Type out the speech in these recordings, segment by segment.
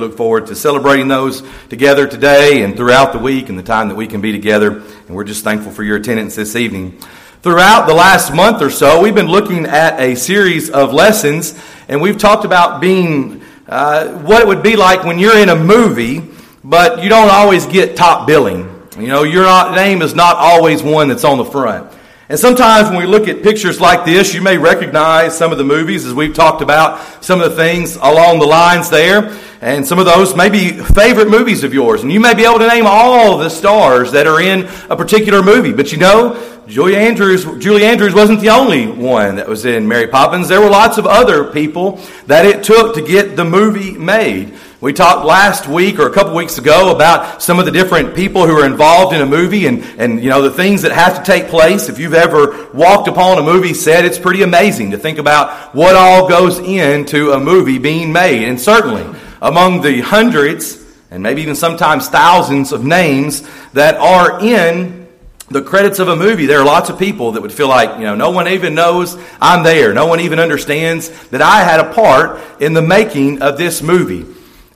look forward to celebrating those together today and throughout the week and the time that we can be together. And we're just thankful for your attendance this evening. Throughout the last month or so, we've been looking at a series of lessons, and we've talked about being uh, what it would be like when you're in a movie, but you don't always get top billing. You know, your name is not always one that's on the front. And sometimes when we look at pictures like this, you may recognize some of the movies as we've talked about some of the things along the lines there. And some of those may be favorite movies of yours. And you may be able to name all the stars that are in a particular movie. But you know, Julie Andrews, Julie Andrews wasn't the only one that was in Mary Poppins. There were lots of other people that it took to get the movie made. We talked last week or a couple weeks ago about some of the different people who are involved in a movie and, and you know the things that have to take place. If you've ever walked upon a movie set, it's pretty amazing to think about what all goes into a movie being made. And certainly among the hundreds and maybe even sometimes thousands of names that are in the credits of a movie, there are lots of people that would feel like, you know, no one even knows I'm there. No one even understands that I had a part in the making of this movie.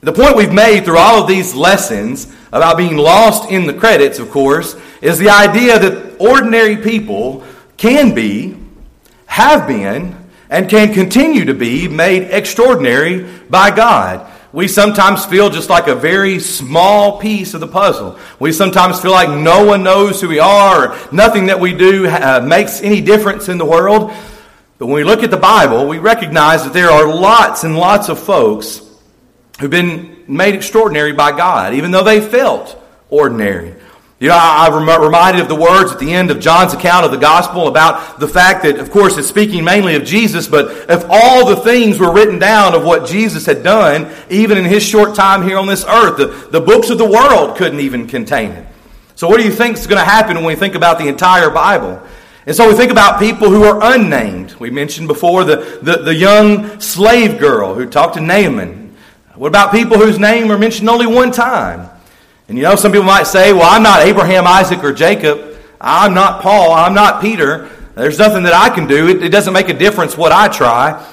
The point we've made through all of these lessons about being lost in the credits, of course, is the idea that ordinary people can be, have been, and can continue to be made extraordinary by God. We sometimes feel just like a very small piece of the puzzle. We sometimes feel like no one knows who we are, nothing that we do uh, makes any difference in the world. But when we look at the Bible, we recognize that there are lots and lots of folks who've been made extraordinary by God, even though they felt ordinary. You know, I'm reminded of the words at the end of John's account of the gospel about the fact that, of course, it's speaking mainly of Jesus, but if all the things were written down of what Jesus had done, even in his short time here on this earth, the, the books of the world couldn't even contain it. So, what do you think is going to happen when we think about the entire Bible? And so we think about people who are unnamed. We mentioned before the, the, the young slave girl who talked to Naaman what about people whose name are mentioned only one time? And you know, some people might say, well, I'm not Abraham, Isaac, or Jacob. I'm not Paul. I'm not Peter. There's nothing that I can do. It, it doesn't make a difference what I try.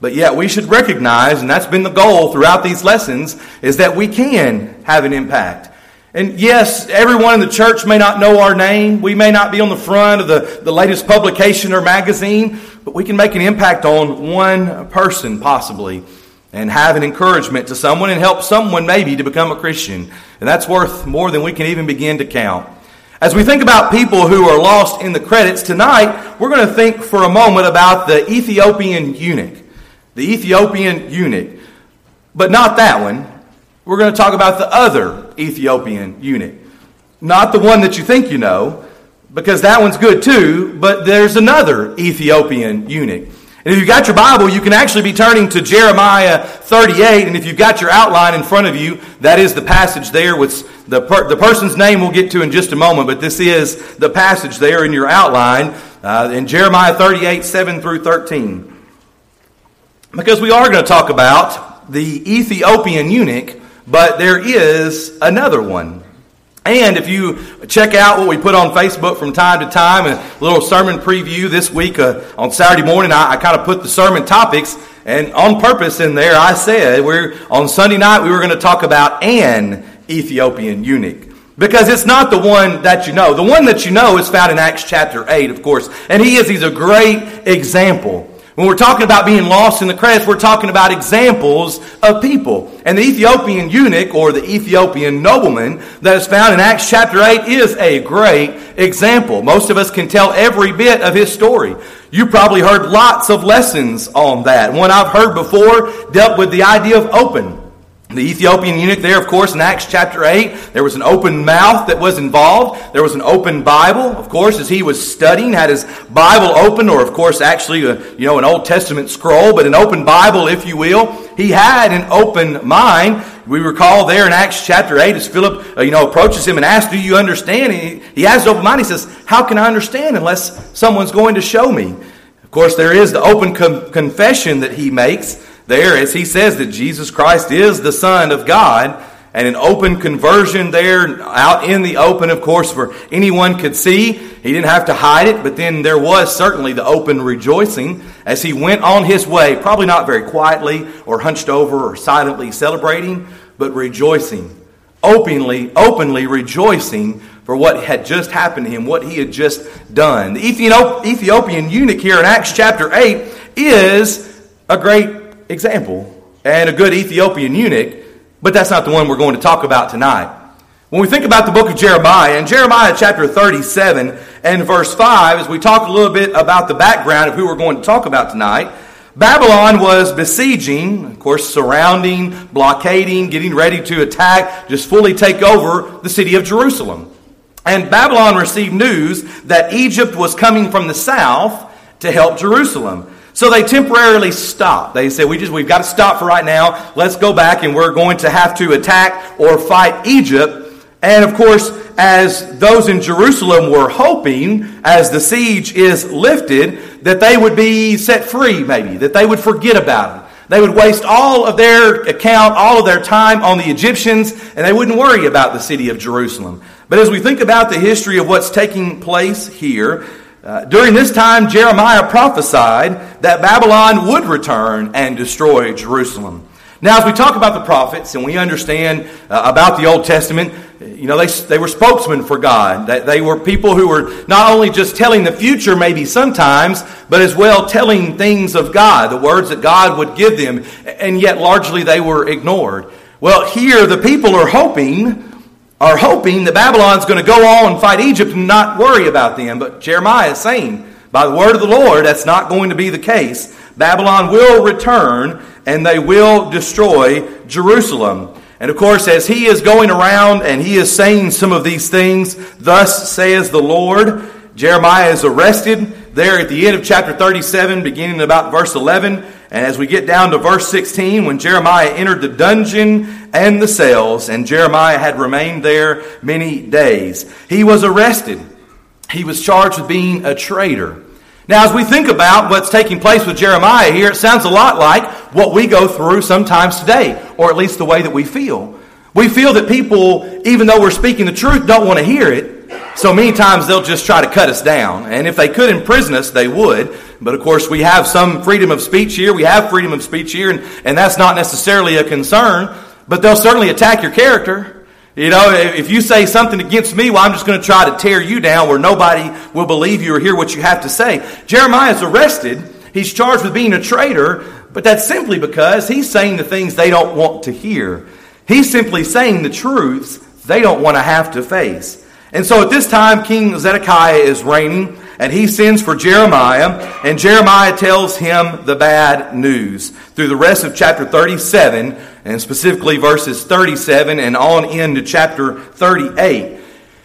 But yet we should recognize, and that's been the goal throughout these lessons, is that we can have an impact. And yes, everyone in the church may not know our name. We may not be on the front of the, the latest publication or magazine, but we can make an impact on one person possibly and have an encouragement to someone and help someone maybe to become a Christian. And that's worth more than we can even begin to count. As we think about people who are lost in the credits tonight, we're going to think for a moment about the Ethiopian eunuch. The Ethiopian eunuch. But not that one. We're going to talk about the other Ethiopian eunuch. Not the one that you think you know, because that one's good too, but there's another Ethiopian eunuch. And if you've got your Bible, you can actually be turning to Jeremiah 38. And if you've got your outline in front of you, that is the passage there, which the, per- the person's name we'll get to in just a moment. But this is the passage there in your outline uh, in Jeremiah 38, 7 through 13. Because we are going to talk about the Ethiopian eunuch, but there is another one. And if you check out what we put on Facebook from time to time, a little sermon preview this week uh, on Saturday morning, I, I kind of put the sermon topics, and on purpose in there, I said we're on Sunday night we were going to talk about an Ethiopian eunuch. Because it's not the one that you know. The one that you know is found in Acts chapter 8, of course. And he is, he's a great example when we're talking about being lost in the credits, we're talking about examples of people. And the Ethiopian eunuch or the Ethiopian nobleman that is found in Acts chapter 8 is a great example. Most of us can tell every bit of his story. You probably heard lots of lessons on that. One I've heard before dealt with the idea of open. The Ethiopian eunuch there, of course, in Acts chapter 8, there was an open mouth that was involved. There was an open Bible, of course, as he was studying, had his Bible open, or of course, actually, a, you know, an Old Testament scroll, but an open Bible, if you will. He had an open mind. We recall there in Acts chapter 8, as Philip, uh, you know, approaches him and asks, do you understand? He, he has an open mind. He says, how can I understand unless someone's going to show me? Of course, there is the open com- confession that he makes there as he says that Jesus Christ is the Son of God and an open conversion there out in the open, of course, for anyone could see. He didn't have to hide it, but then there was certainly the open rejoicing as he went on his way, probably not very quietly or hunched over or silently celebrating, but rejoicing, openly, openly rejoicing for what had just happened to him, what he had just done. The Ethiopian eunuch here in Acts chapter 8 is a great example and a good Ethiopian eunuch, but that's not the one we're going to talk about tonight. When we think about the book of Jeremiah, in Jeremiah chapter 37 and verse 5, as we talk a little bit about the background of who we're going to talk about tonight, Babylon was besieging, of course, surrounding, blockading, getting ready to attack, just fully take over the city of Jerusalem. And Babylon received news that Egypt was coming from the south to help Jerusalem. So they temporarily stopped. They said, we just, we've got to stop for right now. Let's go back and we're going to have to attack or fight Egypt and of course, as those in Jerusalem were hoping, as the siege is lifted, that they would be set free, maybe, that they would forget about it. They would waste all of their account, all of their time on the Egyptians, and they wouldn't worry about the city of Jerusalem. But as we think about the history of what's taking place here, uh, during this time, Jeremiah prophesied that Babylon would return and destroy Jerusalem. Now, as we talk about the prophets and we understand uh, about the Old Testament, you know, they, they were spokesmen for God. They, they were people who were not only just telling the future, maybe sometimes, but as well telling things of God, the words that God would give them, and yet largely they were ignored. Well, here the people are hoping, are hoping that Babylon's going to go on and fight Egypt and not worry about them. But Jeremiah is saying, by the word of the Lord, that's not going to be the case. Babylon will return and they will destroy Jerusalem. And of course, as he is going around and he is saying some of these things, thus says the Lord, Jeremiah is arrested there at the end of chapter 37, beginning about verse 11. And as we get down to verse 16, when Jeremiah entered the dungeon and the cells, and Jeremiah had remained there many days, he was arrested. He was charged with being a traitor. Now, as we think about what's taking place with Jeremiah here, it sounds a lot like what we go through sometimes today, or at least the way that we feel. We feel that people, even though we're speaking the truth, don't want to hear it. So many times they'll just try to cut us down. And if they could imprison us, they would. But of course, we have some freedom of speech here. We have freedom of speech here, and, and that's not necessarily a concern. But they'll certainly attack your character. You know, if you say something against me, well, I'm just going to try to tear you down where nobody will believe you or hear what you have to say. Jeremiah is arrested. He's charged with being a traitor, but that's simply because he's saying the things they don't want to hear. He's simply saying the truths they don't want to have to face. And so at this time, King Zedekiah is reigning, and he sends for Jeremiah, and Jeremiah tells him the bad news. Through the rest of chapter 37, and specifically verses 37 and on into chapter 38.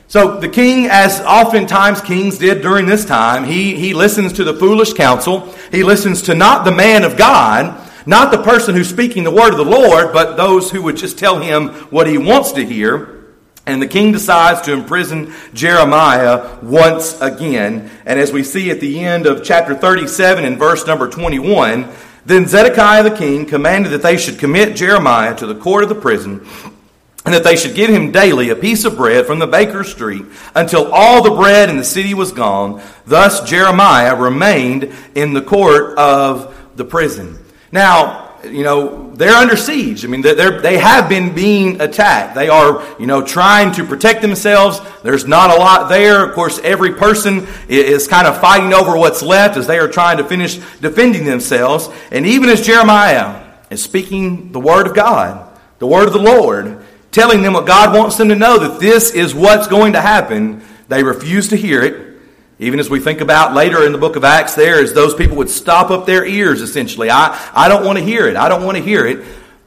So the king, as oftentimes kings did during this time, he, he listens to the foolish counsel. He listens to not the man of God, not the person who's speaking the word of the Lord, but those who would just tell him what he wants to hear. And the king decides to imprison Jeremiah once again. And as we see at the end of chapter 37 and verse number 21, then Zedekiah the king commanded that they should commit Jeremiah to the court of the prison, and that they should give him daily a piece of bread from the baker's street until all the bread in the city was gone. Thus Jeremiah remained in the court of the prison. Now, you know, they're under siege. I mean, they're, they have been being attacked. They are, you know, trying to protect themselves. There's not a lot there. Of course, every person is kind of fighting over what's left as they are trying to finish defending themselves. And even as Jeremiah is speaking the word of God, the word of the Lord, telling them what God wants them to know that this is what's going to happen, they refuse to hear it. Even as we think about later in the book of Acts, there is those people would stop up their ears essentially. I, I don't want to hear it. I don't want to hear it.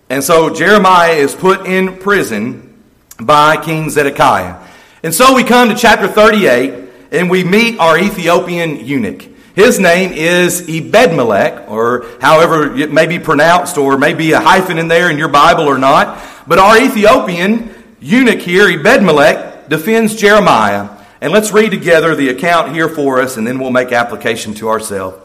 And so Jeremiah is put in prison by King Zedekiah. And so we come to chapter 38 and we meet our Ethiopian eunuch. His name is Ebedmelech, or however it may be pronounced, or maybe a hyphen in there in your Bible or not. But our Ethiopian eunuch here, Ebedmelech, defends Jeremiah. And let's read together the account here for us, and then we'll make application to ourselves.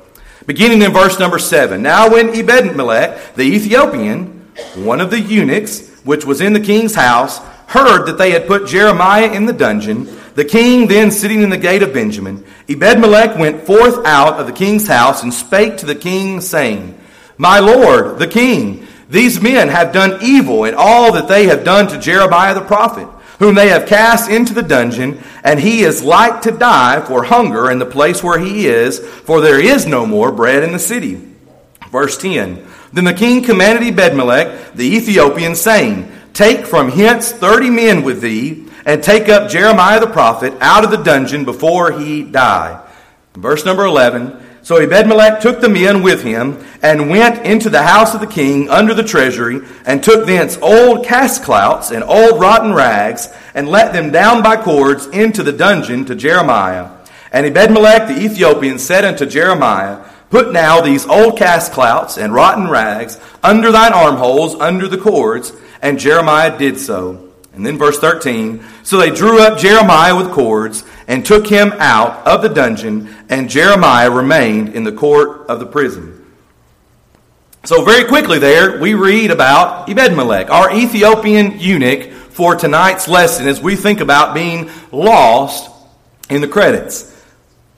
Beginning in verse number 7. Now, when Ebed-melech, the Ethiopian, one of the eunuchs, which was in the king's house, heard that they had put Jeremiah in the dungeon, the king then sitting in the gate of Benjamin, Ebed-melech went forth out of the king's house and spake to the king, saying, My lord, the king, These men have done evil in all that they have done to Jeremiah the prophet, whom they have cast into the dungeon, and he is like to die for hunger in the place where he is, for there is no more bread in the city. Verse 10 Then the king commanded Ebedmelech the Ethiopian, saying, Take from hence thirty men with thee, and take up Jeremiah the prophet out of the dungeon before he die. Verse number 11 So Ebedmelech took the men with him, and went into the house of the king under the treasury, and took thence old cast clouts and old rotten rags, and let them down by cords into the dungeon to Jeremiah. And Ebedmelech the Ethiopian said unto Jeremiah, Put now these old cast clouts and rotten rags under thine armholes, under the cords. And Jeremiah did so. And then verse 13 So they drew up Jeremiah with cords and took him out of the dungeon, and Jeremiah remained in the court of the prison. So, very quickly, there we read about Ebedmelech, our Ethiopian eunuch, for tonight's lesson as we think about being lost in the credits.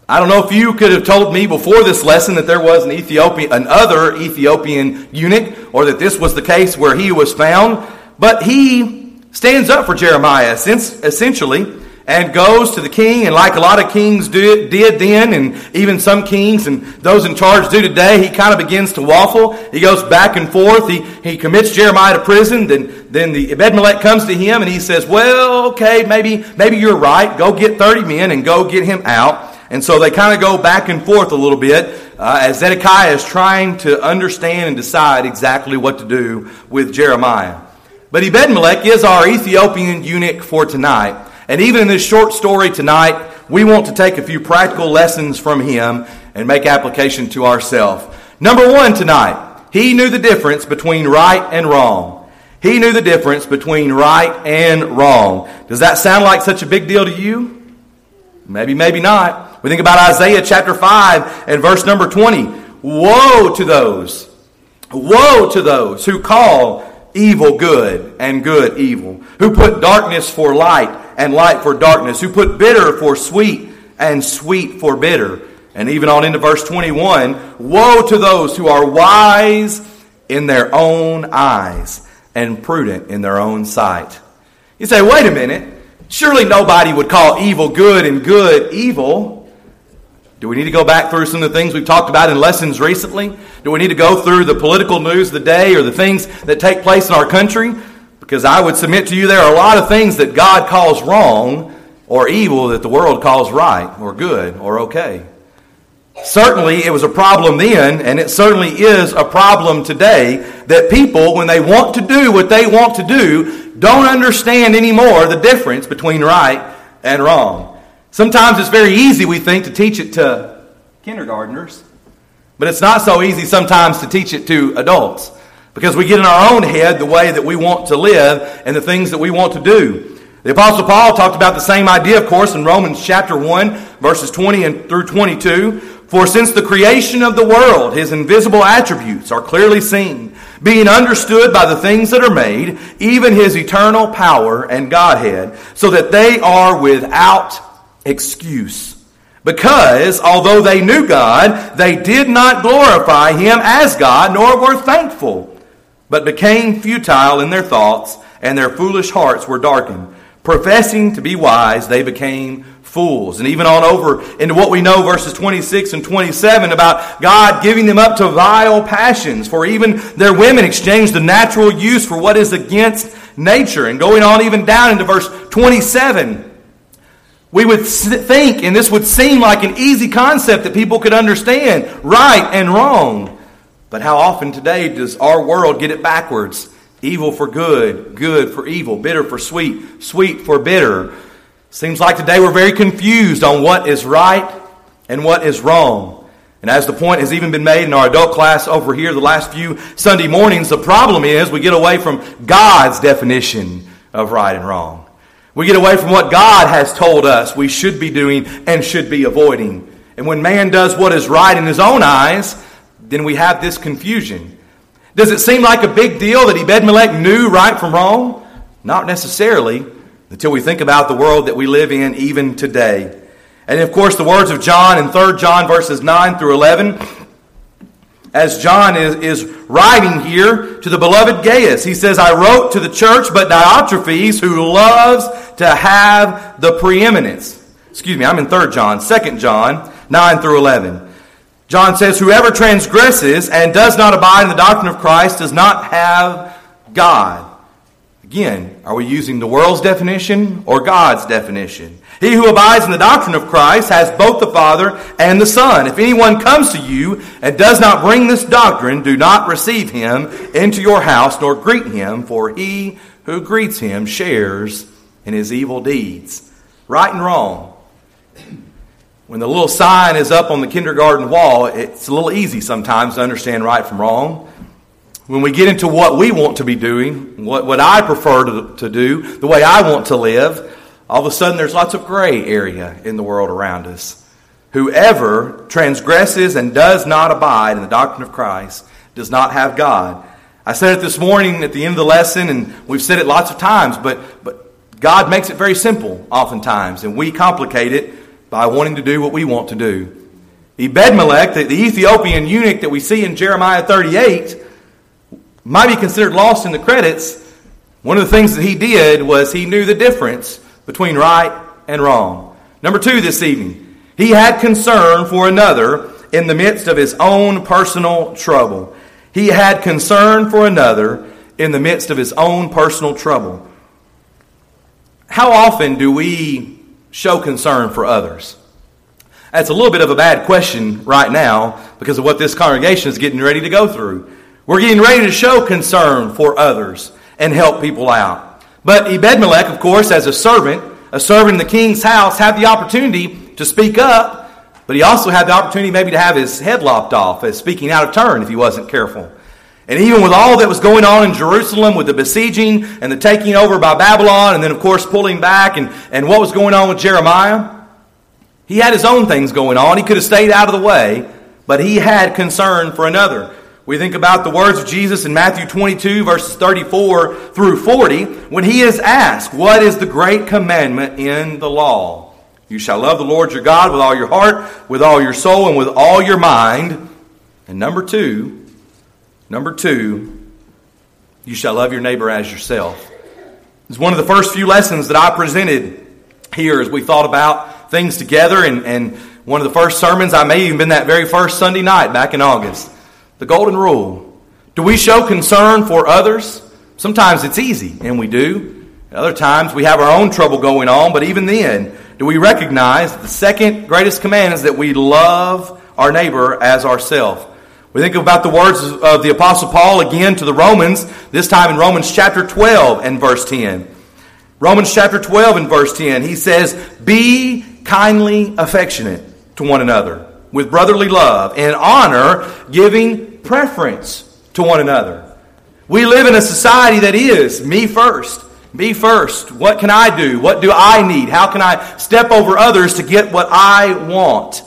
I don't know if you could have told me before this lesson that there was an Ethiopian, another Ethiopian eunuch, or that this was the case where he was found, but he stands up for Jeremiah essentially and goes to the king, and like a lot of kings do, did then, and even some kings and those in charge do today, he kind of begins to waffle. He goes back and forth. He, he commits Jeremiah to prison. Then, then the Ebedmelech comes to him and he says, Well, okay, maybe, maybe you're right. Go get 30 men and go get him out. And so they kind of go back and forth a little bit uh, as Zedekiah is trying to understand and decide exactly what to do with Jeremiah. But Ebed-Melech is our Ethiopian eunuch for tonight. And even in this short story tonight, we want to take a few practical lessons from him and make application to ourselves. Number one tonight, he knew the difference between right and wrong. He knew the difference between right and wrong. Does that sound like such a big deal to you? Maybe, maybe not. We think about Isaiah chapter 5 and verse number 20. Woe to those, woe to those who call evil good and good evil, who put darkness for light and light for darkness, who put bitter for sweet and sweet for bitter. And even on into verse 21 Woe to those who are wise in their own eyes and prudent in their own sight. You say, wait a minute. Surely nobody would call evil good and good evil. Do we need to go back through some of the things we've talked about in lessons recently? Do we need to go through the political news of the day or the things that take place in our country? Because I would submit to you there are a lot of things that God calls wrong or evil that the world calls right or good or okay. Certainly, it was a problem then, and it certainly is a problem today that people, when they want to do what they want to do, don't understand anymore the difference between right and wrong. Sometimes it's very easy, we think, to teach it to kindergartners, but it's not so easy sometimes to teach it to adults because we get in our own head the way that we want to live and the things that we want to do. The Apostle Paul talked about the same idea, of course, in Romans chapter 1, verses 20 and through 22. For since the creation of the world, his invisible attributes are clearly seen, being understood by the things that are made, even his eternal power and Godhead, so that they are without excuse. Because, although they knew God, they did not glorify Him as God, nor were thankful, but became futile in their thoughts, and their foolish hearts were darkened. Professing to be wise, they became fools. And even on over into what we know, verses 26 and 27, about God giving them up to vile passions, for even their women exchanged the natural use for what is against nature. And going on even down into verse 27, we would think, and this would seem like an easy concept that people could understand right and wrong. But how often today does our world get it backwards? Evil for good, good for evil, bitter for sweet, sweet for bitter. Seems like today we're very confused on what is right and what is wrong. And as the point has even been made in our adult class over here the last few Sunday mornings, the problem is we get away from God's definition of right and wrong. We get away from what God has told us we should be doing and should be avoiding. And when man does what is right in his own eyes, then we have this confusion. Does it seem like a big deal that Ebed-Melech knew right from wrong? Not necessarily, until we think about the world that we live in even today. And of course, the words of John in 3 John verses 9 through 11 as John is, is writing here to the beloved Gaius. He says, I wrote to the church, but Diotrephes, who loves to have the preeminence. Excuse me, I'm in 3 John, 2 John, 9 through 11. John says, Whoever transgresses and does not abide in the doctrine of Christ does not have God. Again, are we using the world's definition or God's definition? He who abides in the doctrine of Christ has both the Father and the Son. If anyone comes to you and does not bring this doctrine, do not receive him into your house nor greet him, for he who greets him shares in his evil deeds. Right and wrong. When the little sign is up on the kindergarten wall, it's a little easy sometimes to understand right from wrong. When we get into what we want to be doing, what, what I prefer to, to do, the way I want to live, all of a sudden there's lots of gray area in the world around us. Whoever transgresses and does not abide in the doctrine of Christ does not have God. I said it this morning at the end of the lesson, and we've said it lots of times, but, but God makes it very simple oftentimes, and we complicate it by wanting to do what we want to do. Ebedmelech, the, the Ethiopian eunuch that we see in Jeremiah 38, might be considered lost in the credits. One of the things that he did was he knew the difference between right and wrong. Number two this evening, he had concern for another in the midst of his own personal trouble. He had concern for another in the midst of his own personal trouble. How often do we show concern for others? That's a little bit of a bad question right now because of what this congregation is getting ready to go through. We're getting ready to show concern for others and help people out. But Ebedmelech, of course, as a servant, a servant in the king's house, had the opportunity to speak up, but he also had the opportunity maybe to have his head lopped off as speaking out of turn if he wasn't careful. And even with all that was going on in Jerusalem with the besieging and the taking over by Babylon, and then, of course, pulling back, and, and what was going on with Jeremiah, he had his own things going on. He could have stayed out of the way, but he had concern for another. We think about the words of Jesus in Matthew 22, verses 34 through 40, when he is asked, What is the great commandment in the law? You shall love the Lord your God with all your heart, with all your soul, and with all your mind. And number two, number two, you shall love your neighbor as yourself. It's one of the first few lessons that I presented here as we thought about things together, and, and one of the first sermons I may even been that very first Sunday night back in August. The golden rule. Do we show concern for others? Sometimes it's easy, and we do. other times we have our own trouble going on, but even then, do we recognize that the second greatest command is that we love our neighbor as ourselves? We think about the words of the Apostle Paul again to the Romans, this time in Romans chapter 12 and verse 10. Romans chapter 12 and verse 10, he says, Be kindly affectionate to one another with brotherly love and honor, giving preference to one another. We live in a society that is me first. Me first. What can I do? What do I need? How can I step over others to get what I want?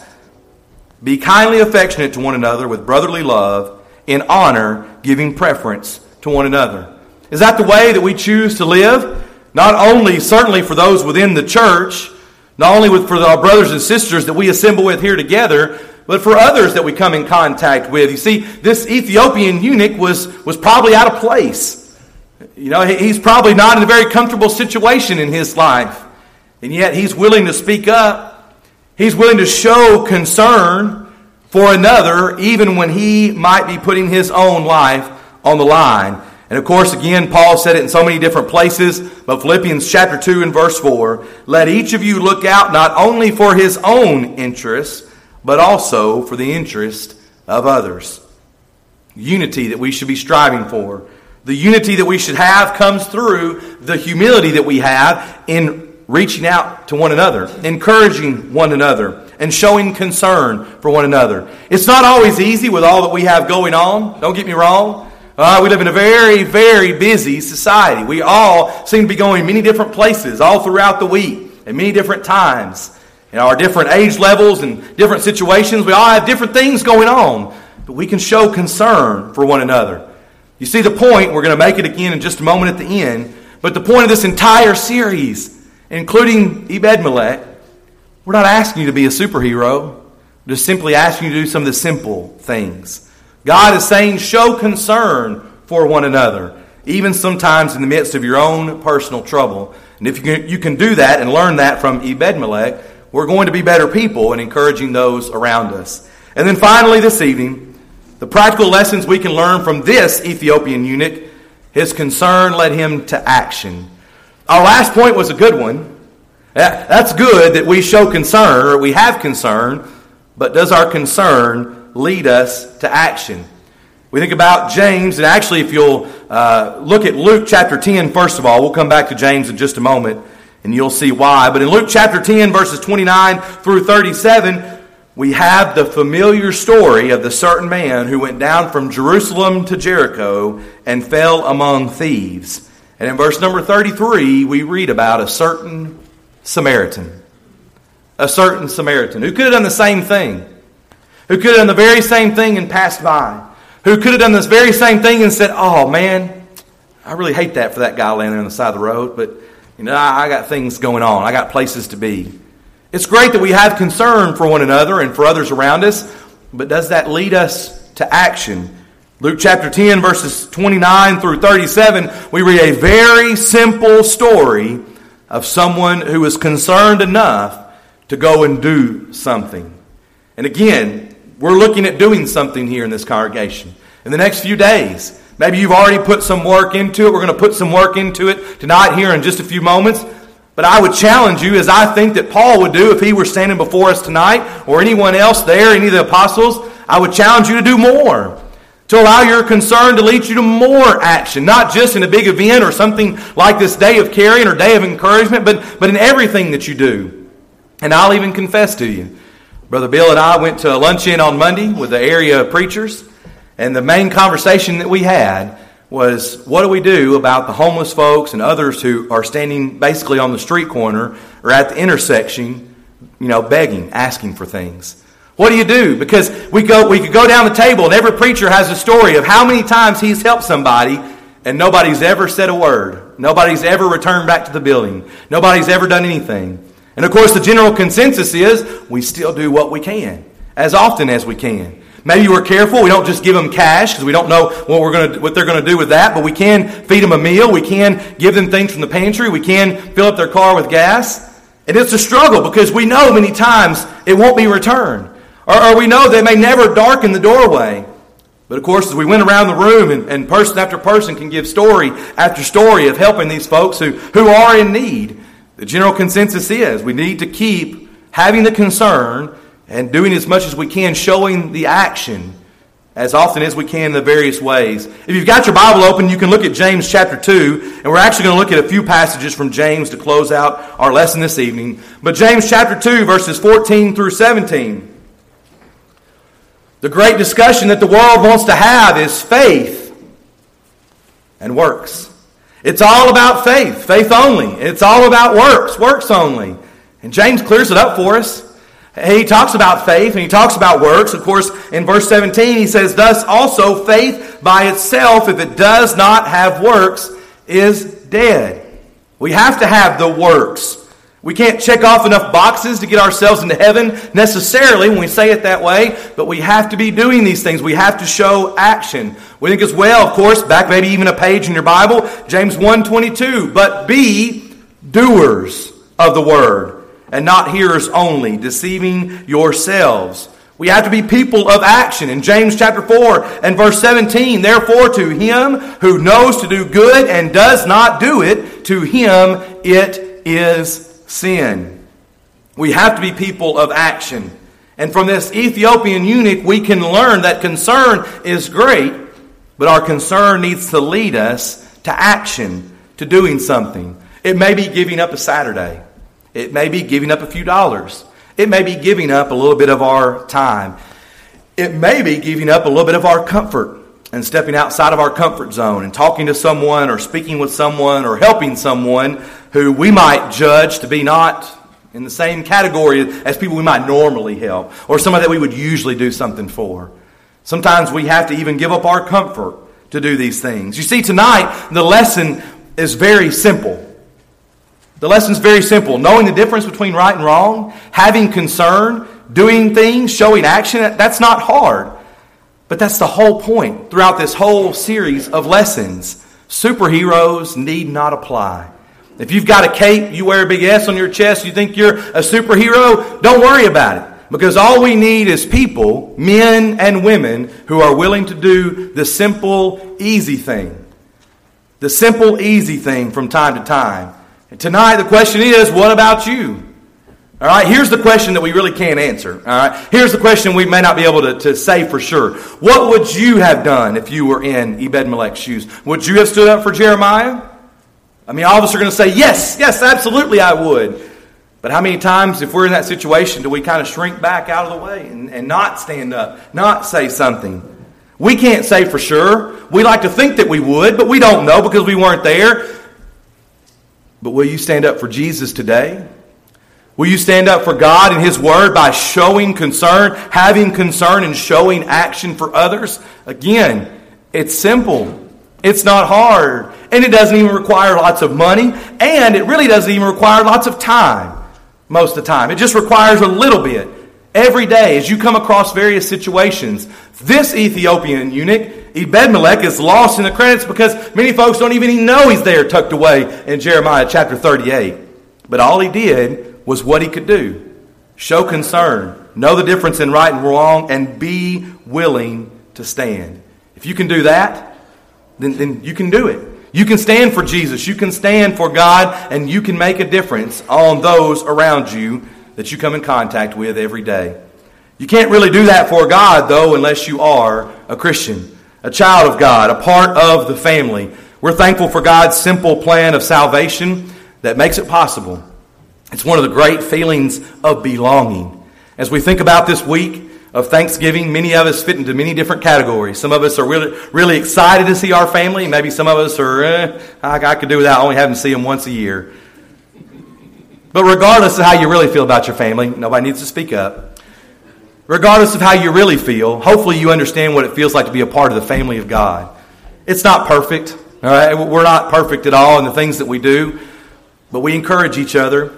Be kindly affectionate to one another with brotherly love, in honor, giving preference to one another. Is that the way that we choose to live? Not only, certainly, for those within the church, not only with, for our brothers and sisters that we assemble with here together, but for others that we come in contact with. You see, this Ethiopian eunuch was, was probably out of place. You know, he's probably not in a very comfortable situation in his life. And yet he's willing to speak up. He's willing to show concern for another, even when he might be putting his own life on the line. And of course, again, Paul said it in so many different places, but Philippians chapter 2 and verse 4 let each of you look out not only for his own interests, but also for the interest of others. Unity that we should be striving for. The unity that we should have comes through the humility that we have in reaching out to one another, encouraging one another, and showing concern for one another. It's not always easy with all that we have going on, don't get me wrong. Uh, we live in a very, very busy society. We all seem to be going many different places all throughout the week at many different times. In our different age levels and different situations, we all have different things going on. But we can show concern for one another. You see the point, we're going to make it again in just a moment at the end. But the point of this entire series, including Ebed we're not asking you to be a superhero. We're just simply asking you to do some of the simple things God is saying, show concern for one another, even sometimes in the midst of your own personal trouble. And if you can, you can do that and learn that from Ebed Melech, we're going to be better people in encouraging those around us. And then finally, this evening, the practical lessons we can learn from this Ethiopian eunuch his concern led him to action. Our last point was a good one. That's good that we show concern or we have concern, but does our concern lead us to action? We think about James, and actually, if you'll uh, look at Luke chapter 10, first of all, we'll come back to James in just a moment, and you'll see why. But in Luke chapter 10, verses 29 through 37, we have the familiar story of the certain man who went down from Jerusalem to Jericho and fell among thieves. And in verse number 33, we read about a certain Samaritan. A certain Samaritan who could have done the same thing, who could have done the very same thing and passed by, who could have done this very same thing and said, Oh man, I really hate that for that guy laying there on the side of the road, but you know, I, I got things going on, I got places to be. It's great that we have concern for one another and for others around us, but does that lead us to action? Luke chapter 10, verses 29 through 37, we read a very simple story of someone who is concerned enough to go and do something. And again, we're looking at doing something here in this congregation in the next few days. Maybe you've already put some work into it. We're going to put some work into it tonight here in just a few moments. But I would challenge you, as I think that Paul would do if he were standing before us tonight, or anyone else there, any of the apostles, I would challenge you to do more. To allow your concern to lead you to more action, not just in a big event or something like this day of carrying or day of encouragement, but, but in everything that you do. And I'll even confess to you. Brother Bill and I went to a luncheon on Monday with the area preachers, and the main conversation that we had was what do we do about the homeless folks and others who are standing basically on the street corner or at the intersection, you know, begging, asking for things. What do you do? Because we go we could go down the table and every preacher has a story of how many times he's helped somebody and nobody's ever said a word. Nobody's ever returned back to the building. Nobody's ever done anything. And of course the general consensus is we still do what we can as often as we can. Maybe we're careful. We don't just give them cash because we don't know what we're going to, what they're going to do with that. But we can feed them a meal. We can give them things from the pantry. We can fill up their car with gas. And it's a struggle because we know many times it won't be returned, or, or we know they may never darken the doorway. But of course, as we went around the room and, and person after person can give story after story of helping these folks who, who are in need, the general consensus is we need to keep having the concern and doing as much as we can, showing the action as often as we can in the various ways. If you've got your Bible open, you can look at James chapter 2, and we're actually going to look at a few passages from James to close out our lesson this evening. But James chapter 2, verses 14 through 17. The great discussion that the world wants to have is faith and works. It's all about faith, faith only. It's all about works, works only. And James clears it up for us. He talks about faith and he talks about works. Of course, in verse 17, he says, Thus also faith by itself, if it does not have works, is dead. We have to have the works. We can't check off enough boxes to get ourselves into heaven necessarily when we say it that way, but we have to be doing these things. We have to show action. We think as well, of course, back maybe even a page in your Bible, James 1:22, but be doers of the word and not hearers only, deceiving yourselves. We have to be people of action. In James chapter 4 and verse 17, therefore to him who knows to do good and does not do it, to him it is sin. We have to be people of action. And from this Ethiopian eunuch, we can learn that concern is great, but our concern needs to lead us to action, to doing something. It may be giving up a Saturday. It may be giving up a few dollars. It may be giving up a little bit of our time. It may be giving up a little bit of our comfort and stepping outside of our comfort zone and talking to someone or speaking with someone or helping someone who we might judge to be not in the same category as people we might normally help or somebody that we would usually do something for. Sometimes we have to even give up our comfort to do these things. You see, tonight, the lesson is very simple. The lesson is very simple. Knowing the difference between right and wrong, having concern, doing things, showing action, that's not hard. But that's the whole point throughout this whole series of lessons. Superheroes need not apply. If you've got a cape, you wear a big S on your chest, you think you're a superhero, don't worry about it. Because all we need is people, men and women, who are willing to do the simple, easy thing. The simple, easy thing from time to time. And tonight, the question is what about you? All right, here's the question that we really can't answer. All right, here's the question we may not be able to, to say for sure. What would you have done if you were in Ebed Melech's shoes? Would you have stood up for Jeremiah? I mean, all of us are going to say, yes, yes, absolutely I would. But how many times, if we're in that situation, do we kind of shrink back out of the way and, and not stand up, not say something? We can't say for sure. We like to think that we would, but we don't know because we weren't there. But will you stand up for Jesus today? Will you stand up for God and His Word by showing concern, having concern, and showing action for others? Again, it's simple. It's not hard. And it doesn't even require lots of money. And it really doesn't even require lots of time most of the time. It just requires a little bit every day as you come across various situations. This Ethiopian eunuch, Ebed Melech, is lost in the credits because many folks don't even know he's there tucked away in Jeremiah chapter 38. But all he did was what he could do show concern, know the difference in right and wrong, and be willing to stand. If you can do that, then, then you can do it. You can stand for Jesus, you can stand for God, and you can make a difference on those around you that you come in contact with every day. You can't really do that for God, though, unless you are a Christian, a child of God, a part of the family. We're thankful for God's simple plan of salvation that makes it possible it's one of the great feelings of belonging. As we think about this week of Thanksgiving, many of us fit into many different categories. Some of us are really, really excited to see our family. Maybe some of us are, eh, I, I could do without only having to see them once a year. But regardless of how you really feel about your family, nobody needs to speak up. Regardless of how you really feel, hopefully you understand what it feels like to be a part of the family of God. It's not perfect, all right? We're not perfect at all in the things that we do, but we encourage each other.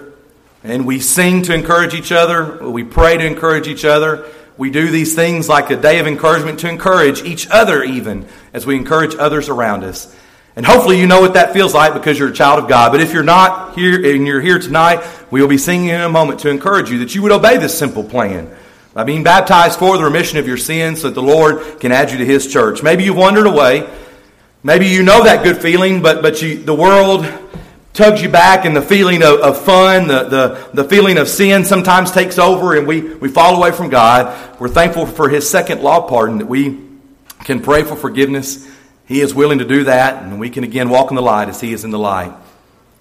And we sing to encourage each other. We pray to encourage each other. We do these things like a day of encouragement to encourage each other, even as we encourage others around us. And hopefully, you know what that feels like because you're a child of God. But if you're not here and you're here tonight, we will be singing in a moment to encourage you that you would obey this simple plan by being baptized for the remission of your sins so that the Lord can add you to His church. Maybe you've wandered away. Maybe you know that good feeling, but, but you, the world tugs you back and the feeling of, of fun, the, the, the feeling of sin sometimes takes over and we, we fall away from God. We're thankful for His second law pardon that we can pray for forgiveness. He is willing to do that and we can again walk in the light as He is in the light.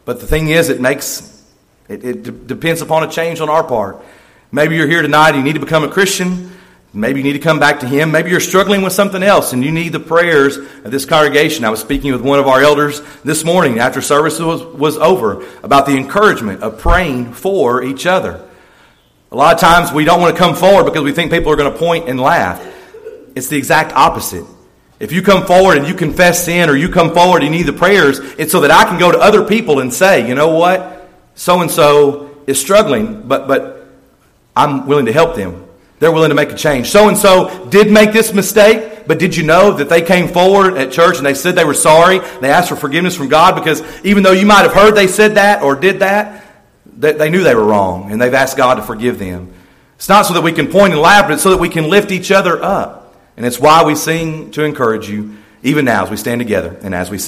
But the thing is, it makes, it, it d- depends upon a change on our part. Maybe you're here tonight and you need to become a Christian. Maybe you need to come back to Him. Maybe you're struggling with something else and you need the prayers of this congregation. I was speaking with one of our elders this morning after service was, was over about the encouragement of praying for each other. A lot of times we don't want to come forward because we think people are going to point and laugh. It's the exact opposite. If you come forward and you confess sin or you come forward and you need the prayers, it's so that I can go to other people and say, you know what? So and so is struggling, but, but I'm willing to help them. They're willing to make a change. So and so did make this mistake, but did you know that they came forward at church and they said they were sorry? They asked for forgiveness from God because even though you might have heard they said that or did that, they, knew they were wrong and they've asked God to forgive them. It's not so that we can point and laugh, but it's so that we can lift each other up. And it's why we sing to encourage you, even now as we stand together and as we sing.